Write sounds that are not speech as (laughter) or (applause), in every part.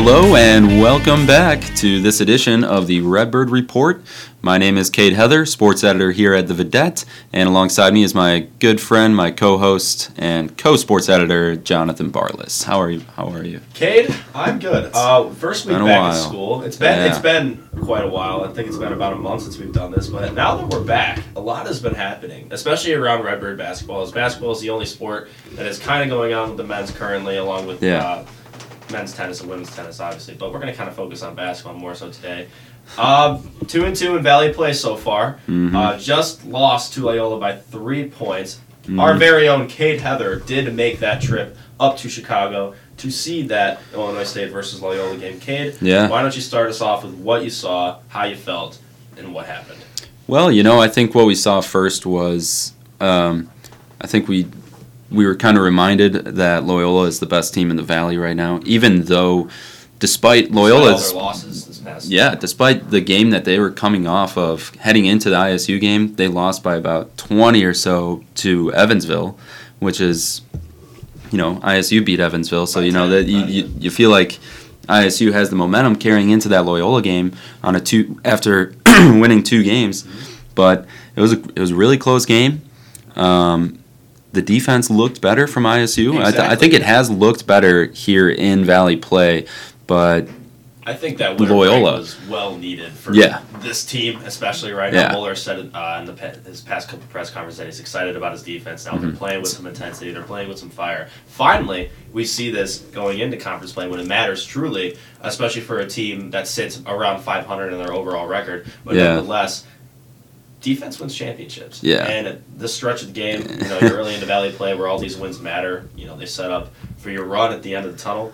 Hello and welcome back to this edition of the Redbird Report. My name is Kate Heather, sports editor here at the Vidette, and alongside me is my good friend, my co-host and co-sports editor, Jonathan Barless. How are you? How are you? Cade, I'm good. Uh, first week been a back while. at school. It's been Yeah. it's been quite a while. I think it's been about a month since we've done this. But now that we're back, a lot has been happening, especially around Redbird basketball. As basketball is the only sport that is kind of going on with the men's currently, along with Yeah. uh, men's tennis and women's tennis, obviously. But we're going to kind of focus on basketball more so today. Uh, two and two in Valley Play so far. Mhm. Uh, just lost to Loyola by three points. Mhm. Our very own Kate Heather did make that trip up to Chicago to see that Illinois State versus Loyola game. Cade, Yeah. why don't you start us off with what you saw, how you felt, and what happened? Well, you know, I think what we saw first was, um, I think we we were kind of reminded that Loyola is the best team in the Valley right now, even though, despite Loyola's losses this past Yeah, despite the game that they were coming off of, heading into the ISU game, they lost by about 20 or so to Evansville, which is, you know, ISU beat Evansville, so you know that you, you, you feel like ISU has the momentum carrying into that Loyola game on a two after (clears throat) winning two games, but it was a, it was a really close game. Um, the defense looked better from ISU. I, th- I think it has looked better here in Valley play, but I think that Loyola. was well needed for Yeah. this team, especially right Yeah. now. Muller said uh, in the pe- his past couple press conferences that he's excited about his defense. Now they're Mhm. playing with some intensity, they're playing with some fire. Finally, we see this going into conference play when it matters truly, especially for a team that sits around 500 in their overall record. But Yeah. nonetheless, defense wins championships. Yeah. And at this stretch of the game, you know, (laughs) you're early into Valley play where all these wins matter. You know, they set up for your run at the end of the tunnel.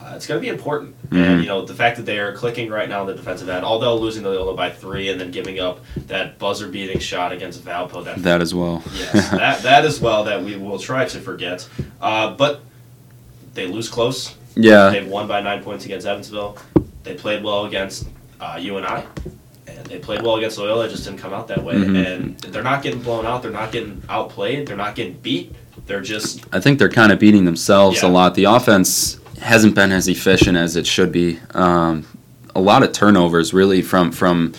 Uh, it's going to be important. Mhm. And, you know, the fact that they are clicking right now on the defensive end, although losing to Loyola by three and then giving up that buzzer beating shot against Valpo, that, that as well. (laughs) yes, that, that as well that we will try to forget. Uh, but they lose close. yeah. They won by nine points against Evansville. They played well against uh, UNI. And they played well against Loyola, it just didn't come out that way. Mhm. And they're not getting blown out. They're not getting outplayed. They're not getting beat. They're just I think they're kind of beating themselves Yeah. a lot. The offense hasn't been as efficient as it should be. Um, a lot of turnovers, really, from from.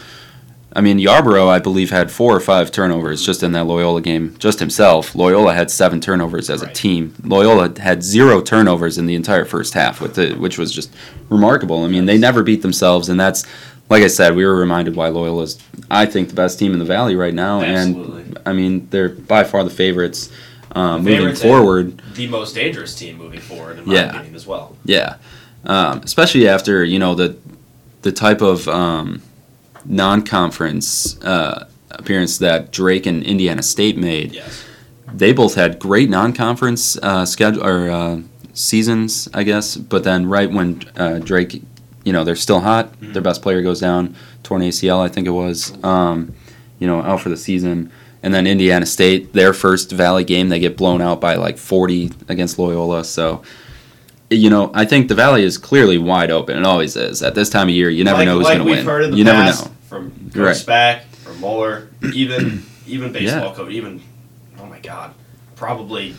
I mean, Yarbrough, I believe, had four or five turnovers just in that Loyola game, just himself. Loyola had seven turnovers as a team. Loyola had zero turnovers in the entire first half, with it, which was just remarkable. I mean, they never beat themselves, and that's, like I said, we were reminded why Loyola is, I think, the best team in the Valley right now. Absolutely. And I mean, they're by far the favorites um, moving forward. the most dangerous team moving forward, in my Yeah. opinion, as well. Yeah, um, especially after you know the the type of um, non-conference uh, appearance that Drake and Indiana State made. Yes. They both had great non-conference uh, schedule or uh, seasons, I guess. But then right when uh, Drake, you know, they're still hot. Mhm. Their best player goes down, torn ACL, I think it was. Um, you know, out for the season. And then Indiana State, their first Valley game, they get blown out by like 40 against Loyola. So, you know, I think the Valley is clearly wide open. It always is. At this time of year, you never like, know who's like going to win. heard in the you never know. from Coach Right. Spack, from Muller, even (clears throat) even baseball Yeah. coach, even oh my God, probably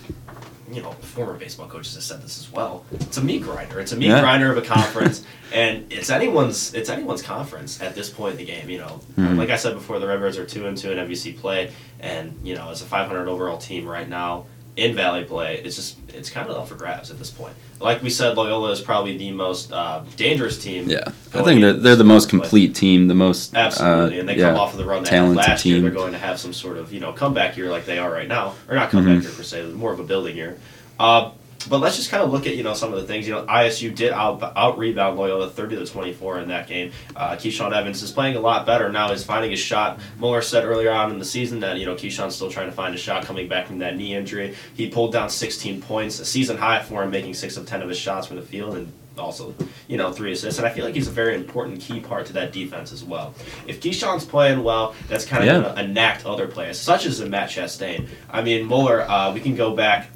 you know former baseball coaches have said this as well. It's a meat grinder. It's a meat Yeah. grinder of a (laughs) conference, and it's anyone's it's anyone's conference at this point in the game. You know, Mhm. like I said before, the Redbirds are two and two in MVC play, and you know as a 500 overall team right now in Valley play, it's just it's kind of up for grabs at this point. Like we said, Loyola is probably the most uh, dangerous team. Yeah, I think they're, they're the most play. complete team, the most Absolutely, uh, and they yeah. come off of the run they had talented last year. team. They're going to have some sort of you know comeback year like they are right now, or not comeback Mhm. year per se, more of a building year. Uh, but let's just kind of look at you know some of the things. You know, ISU did out out rebound Loyola thirty to twenty four in that game. Uh, Keyshawn Evans is playing a lot better now. He's finding his shot. Muller said earlier on in the season that you know Keyshawn's still trying to find a shot coming back from that knee injury. He pulled down sixteen points, a season high for him, making six of ten of his shots from the field and. Also, you know, three assists, and I feel like he's a very important key part to that defense as well. If Keyshawn's playing well, that's kind of Yeah. going to enact other players, such as Matt Chastain. I mean, Muller, uh, we can go back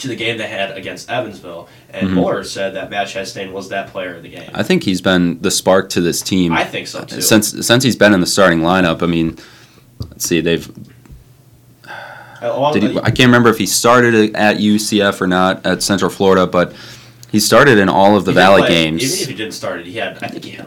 to the game they had against Evansville, and Mhm. Muller said that Matt Chastain was that player of the game. I think he's been the spark to this team I think so too. since since he's been in the starting lineup. I mean, let's see, they've Did he, I can't remember if he started at UCF or not at Central Florida, but He started in all of the He Valley play- games. Even if he didn't start it, he had. I think he had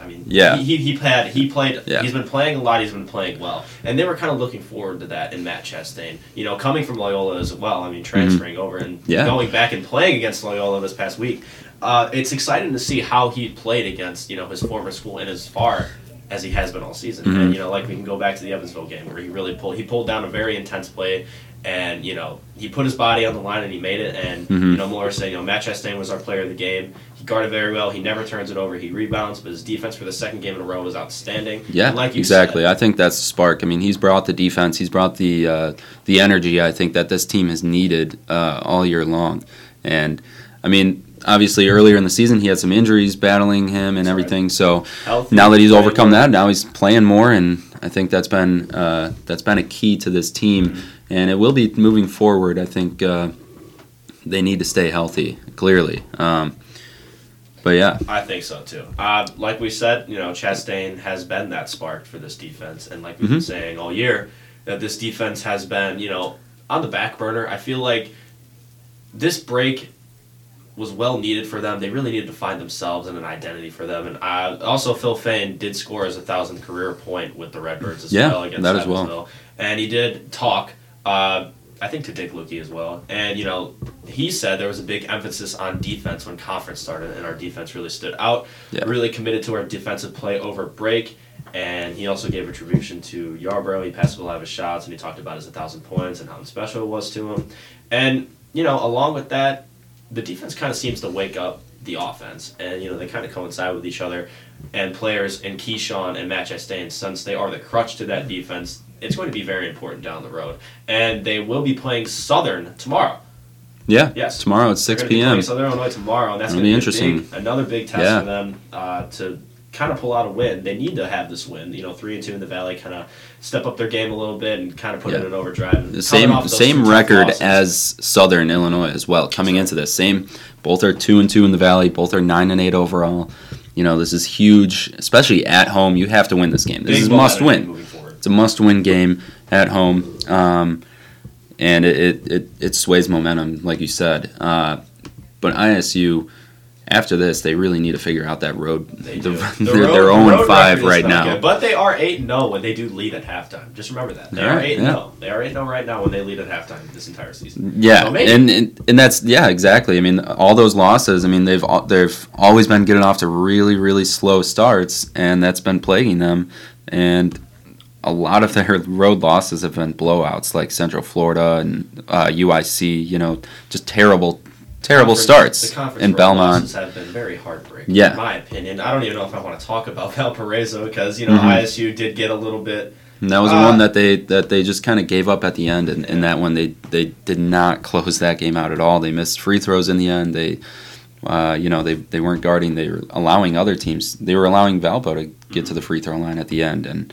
I mean, Yeah. He, he, he had he played. Yeah. He's been playing a lot. He's been playing well, and they were kind of looking forward to that in Matt Chastain. You know, coming from Loyola as well. I mean, transferring over and Mm-hmm. Yeah. going back and playing against Loyola this past week. Uh, it's exciting to see how he played against you know his former school and as far as he has been all season. Mhm. And you know, like we can go back to the Evansville game where he really pulled. He pulled down a very intense play. And you know he put his body on the line and he made it. And Mhm. you know Muller said, you know Matt Chastain was our player of the game. He guarded very well. He never turns it over. He rebounds, but his defense for the second game in a row was outstanding. Yeah, And like exactly. said, I think that's the spark. I mean, he's brought the defense. He's brought the uh, the energy. I think that this team has needed uh, all year long. And I mean, obviously, earlier in the season, he had some injuries battling him and That's right. everything. So healthy, now that he's overcome that, now he's playing more, and I think that's been uh, that's been a key to this team, and it will be moving forward. I think uh, they need to stay healthy, clearly. Um, but yeah, I think so too. Uh, like we said, you know, Chastain has been that spark for this defense, and like we've been Mhm. saying all year, that this defense has been, you know, on the back burner. I feel like this break was well needed for them. They really needed to find themselves and an identity for them. And uh, also, Phil Fayne did score his 1,000th career point with the Redbirds as Yeah, well against that as well. And he did talk, uh, I think, to Dick Luedke as well. And, you know, he said there was a big emphasis on defense when conference started, and our defense really stood out. Yeah. Really committed to our defensive play over break. And he also gave attribution to Yarbrough. He passed a lot of his shots, and he talked about his 1,000 points and how special it was to him. And, you know, along with that, the defense kind of seems to wake up the offense, and you know they kind of coincide with each other. And players in Keyshawn and Matt Chastain, since they are the crutch to that defense, it's going to be very important down the road. And they will be playing Southern tomorrow. yeah. Yes. Tomorrow at six p.m. Southern Illinois tomorrow, and that's going to be interesting. big- another big test Yeah. for them uh, to kind of pull out a win. They need to have this win. You know, three and two in the Valley, kind of step up their game a little bit and kind of put it Yeah. in overdrive. The same same record as Southern Illinois as well. Coming into this, same. Both are two and two in the Valley. Both are nine and eight overall. You know, this is huge, especially at home. You have to win this game. This Big is must win. It's a must win game at home, um, and it, it, it, sways momentum, like you said. Uh, but ISU, after this, they really need to figure out that road. They The- do. they're (laughs) The they're road- 0 the road 5 right now. good, but they are 8 and 0 when they do lead at halftime. Just remember that. They All are 8 and yeah. 0. They are 8 and 0 right now when they lead at halftime this entire season. Yeah, So and, and and that's yeah, exactly. I mean, all those losses. I mean, they've they've always been getting off to really really slow starts, and that's been plaguing them. And a lot of their road losses have been blowouts, like Central Florida and uh, UIC. You know, just terrible, terrible starts the conference in road Belmont. losses have been very heartbreaking, Yeah. in my opinion. I don't even know if I want to talk about (laughs) Valparaiso because, you know, Mhm. ISU did get a little bit. And that was Uh, one that they that they just kind of gave up at the end, and, and that one they they did not (laughs) close that game out at all. They missed free throws in the end. They, uh, you know, they they weren't guarding. They were allowing other teams. They were allowing Valpo to get to the free throw line at the end, and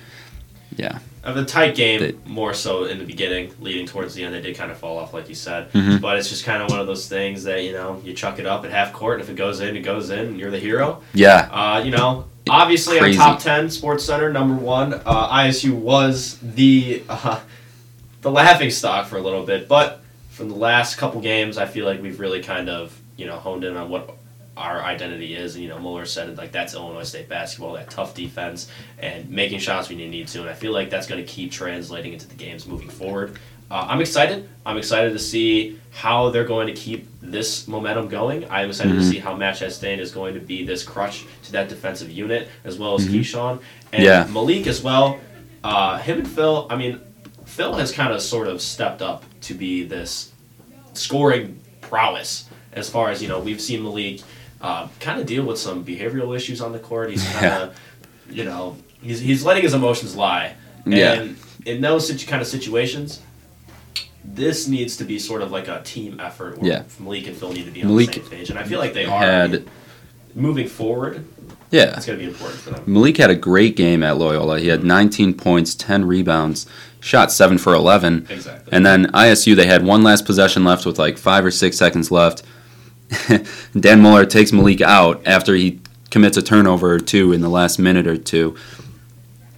yeah, Of a tight game, They- more so in the beginning, leading towards the end, they did kind of fall off, like you said. Mhm. But it's just kind of one of those things that you know you chuck it up at half court, and if it goes in, it goes in, and you're the hero. yeah, Uh, you know, obviously Crazy. on top ten Sports Center number one, uh, ISU was the uh, the laughing stock for a little bit, but from the last couple games, I feel like we've really kind of you know honed in on what our identity is, and you know Muller said it like that's Illinois State basketball, that tough defense and making shots when you need to, and I feel like that's going to keep translating into the games moving forward. Uh, I'm excited. I'm excited to see how they're going to keep this momentum going. I'm excited Mhm. to see how Matt Chastain is going to be this crutch to that defensive unit, as well as Mhm. Keyshawn and Yeah. Malik as well. Uh, him and Phil. I mean, Phil has kind of sort of stepped up to be this scoring prowess. As far as you know, we've seen Malik uh, kind of deal with some behavioral issues on the court. He's (laughs) kind of, you know, he's he's letting his emotions lie. Yeah. And in those situ- kind of situations, this needs to be sort of like a team effort. Where Yeah. Malik and Phil need to be on Malik the same page, and I feel like they are. Had moving forward, yeah. it's going to be important for them. Malik had a great game at Loyola. He had 19 points, 10 rebounds, shot seven for 11. Exactly. And then ISU, they had one last possession left with like five or six seconds left. (laughs) Dan Muller takes Malik out after he commits a turnover or two in the last minute or two.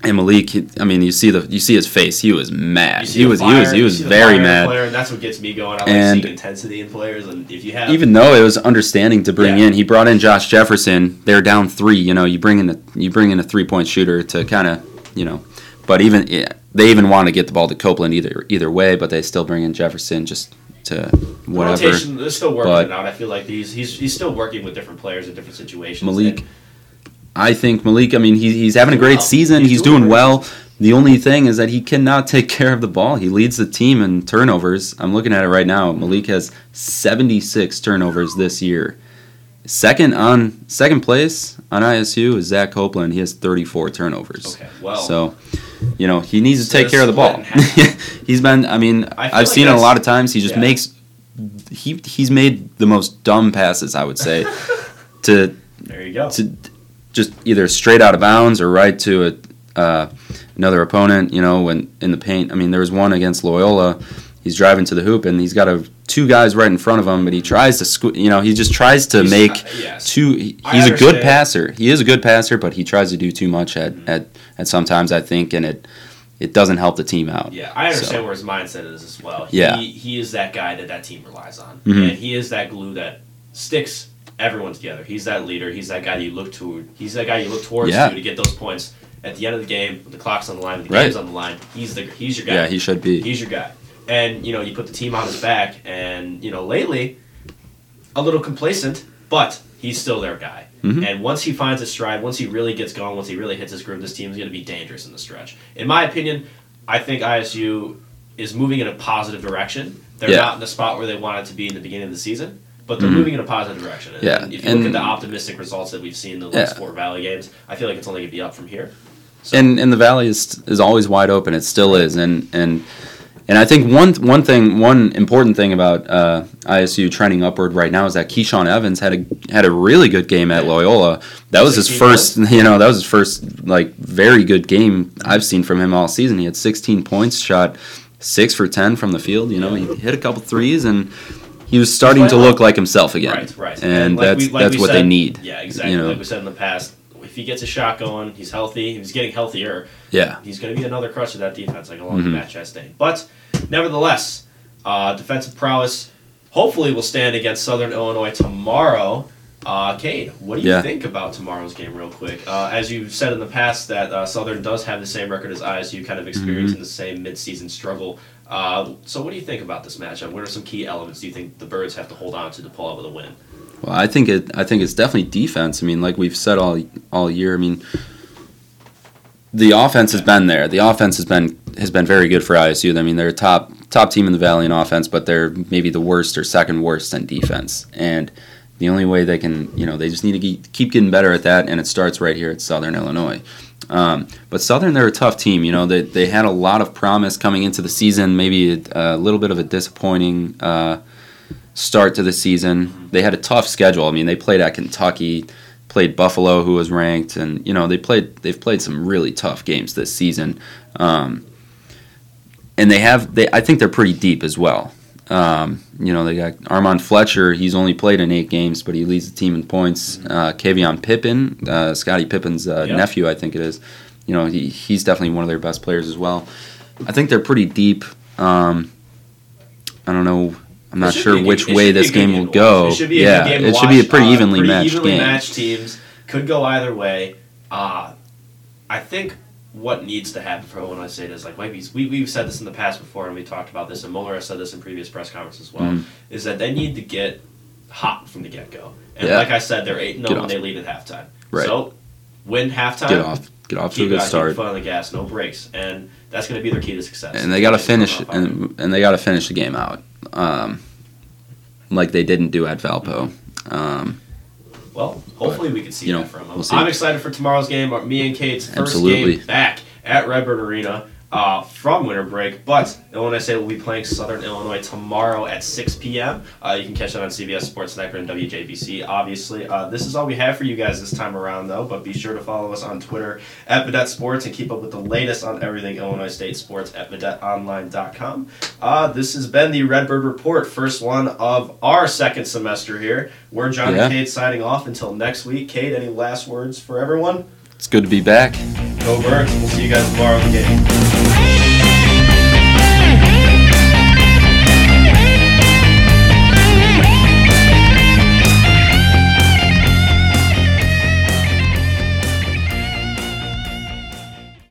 And Malik, he- I mean, you see the you see his face. He was mad. He was he was he was very fire mad. Player, that's what gets me going. I like And- seeing intensity in players, and if you have Even though it was understanding to bring Yeah. in, he brought in Josh Jefferson. They're down three. You know, you bring in a you bring in a three point shooter to kind of you know, but even yeah, they even want to get the ball to Copeland either either way, but they still bring in Jefferson just to whatever. rotation, they're still working but- it out. I feel like he's he's he's still working with different players in different situations. Malik, and- I think Malik. I mean, he, he's having a great well. season. He's He's, doing doing, well. The only thing is that he cannot take (laughs) care of the ball. He leads the team in turnovers. I'm looking at it right now. Malik has 76 turnovers this year. Second on second place on ISU is Zach Copeland. He has 34 turnovers. Okay, well, So, you know, he needs to So take care of the ball. (laughs) he's been. I mean, I I've like seen it a lot of times. He just yeah. makes. He he's made the most dumb passes. I would say (laughs) to there you go. to just either straight out of bounds or right to a, uh, another opponent. You know, when in the paint. I mean, there was one against Loyola. He's driving to the hoop and he's got a two guys right in front of him, but he tries to squ- You know, he just tries to He's- make uh, yes. two. he- He's a good passer. He is a good passer, but he tries to do too much at at, at sometimes. I think, and it it doesn't help the team out. Yeah, I understand So- where his mindset is as well. He, Yeah. he is that guy that that team relies on, Mhm. and he is that glue that sticks everyone together. He's that leader. He's that guy you look to. He's that guy you look towards Yeah. to, to get those points at the end of the game. When the clock's on the line, when the Right. game's on the line. He's the he's your guy. Yeah, he should be. He's your guy. And, you know, you put the team on his back, and, you know, lately, a little complacent, but he's still their guy. Mhm. And once he finds his stride, once he really gets going, once he really hits his groove, this team is going to be dangerous in the stretch. In my opinion, I think ISU is moving in a positive direction. They're Yeah. not in the spot where they wanted to be in the beginning of the season, but they're Mhm. moving in a positive direction. And Yeah, if you look at the optimistic results that we've seen in the Yeah. last four Valley games, I feel like it's only going to be up from here. So- and and the valley is is always wide open. It still is, and and and I think one one thing, one important thing about uh, ISU trending upward right now is that Keyshawn Evans had a had a really good game at Loyola. That was his first, (laughs) you know, that was his first like very good game I've seen from him all season. He had 16 points, shot six for 10 from the field. You know, he hit a couple threes and. He was starting to look like himself again, Right, right. and, like that's we- like that's what they need. Yeah, exactly. You know, Like we said in the past, he gets a shot going, he's healthy. He's getting healthier. yeah, He's going to be another crush of that defense, like along Mhm. with Matt Chastain. But nevertheless, uh, defensive prowess hopefully will stand against Southern Illinois tomorrow. Uh, Cade, what do you Yeah. think about tomorrow's game, real quick? Uh, as you've said in the past, that uh, Southern does have the same record as ISU, kind of experiencing Mm-hmm. the same midseason struggle. Uh, so, what do you think about this matchup? What are some key elements do you think the Birds have to hold on to to pull out with a win? Well, I think it. I think it's definitely defense. I mean, like we've said all all year. I mean, the offense has been there. The offense has been has been very good for ISU. I mean, they're a top top team in the valley in offense, but they're maybe the worst or second worst in defense. And the only way they can, you know, they just need to keep, keep getting better at that, and it starts right here at Southern Illinois. Um, but Southern, they're a tough team. You know, they they had a lot of promise coming into the season. Maybe a, a little bit of a disappointing. Uh, start to the season. They had a tough schedule. I mean, they played at Kentucky, played Buffalo, who was ranked, and you know they played. They've played some really tough games this season, um, and they have. They I think they're pretty deep as well. Um, you know, they got Armon Fletcher. He's only played in eight games, but he leads the team in points. Uh, Kavion Pippen, uh, Scottie Pippen's uh, Yep. nephew, I think it is. You know, he, he's definitely one of their best players as well. I think they're pretty deep. Um, I don't know. I'm not sure which it way should be a this game will go. It should be a yeah, game it should be a pretty Uh, evenly pretty matched evenly game. matched teams could go either way. Uh, I think what needs to happen for Illinois State is like maybe we we've said this in the past before, and we talked about this, and Muller has said this in previous press conferences as well. Mhm. Is that they need to get hot from the get go, and Yeah. like I said, they're eight Get zero when they lead at halftime. Right. So win halftime. Get off, get off to a good start, foot on the gas, no breaks, and that's going to be their key to success. and they got to finish come off on it. and and they got to finish the game out, um, like they didn't do at Valpo. Um, Well, hopefully we can see you know, that from them. we'll. I'm excited for tomorrow's game. Me and Kate's first Absolutely. game back at Redbird Arena uh, from winter break. But Illinois State will be playing Southern Illinois tomorrow at 6 p.m. Uh, you can catch that on CBS Sports Sniper and WJBC. Obviously, uh, this is all we have for you guys this time around, though. But be sure to follow us on Twitter at Vidette Sports and keep up with the latest on everything Illinois State sports at VidetteOnline.com. Uh, this has been the Redbird Report, first one of our second semester here. We're John Yeah. and Kate signing off until next week. Kate, any last words for everyone? it's good to be back. Go Birds. We'll see you guys tomorrow in the game.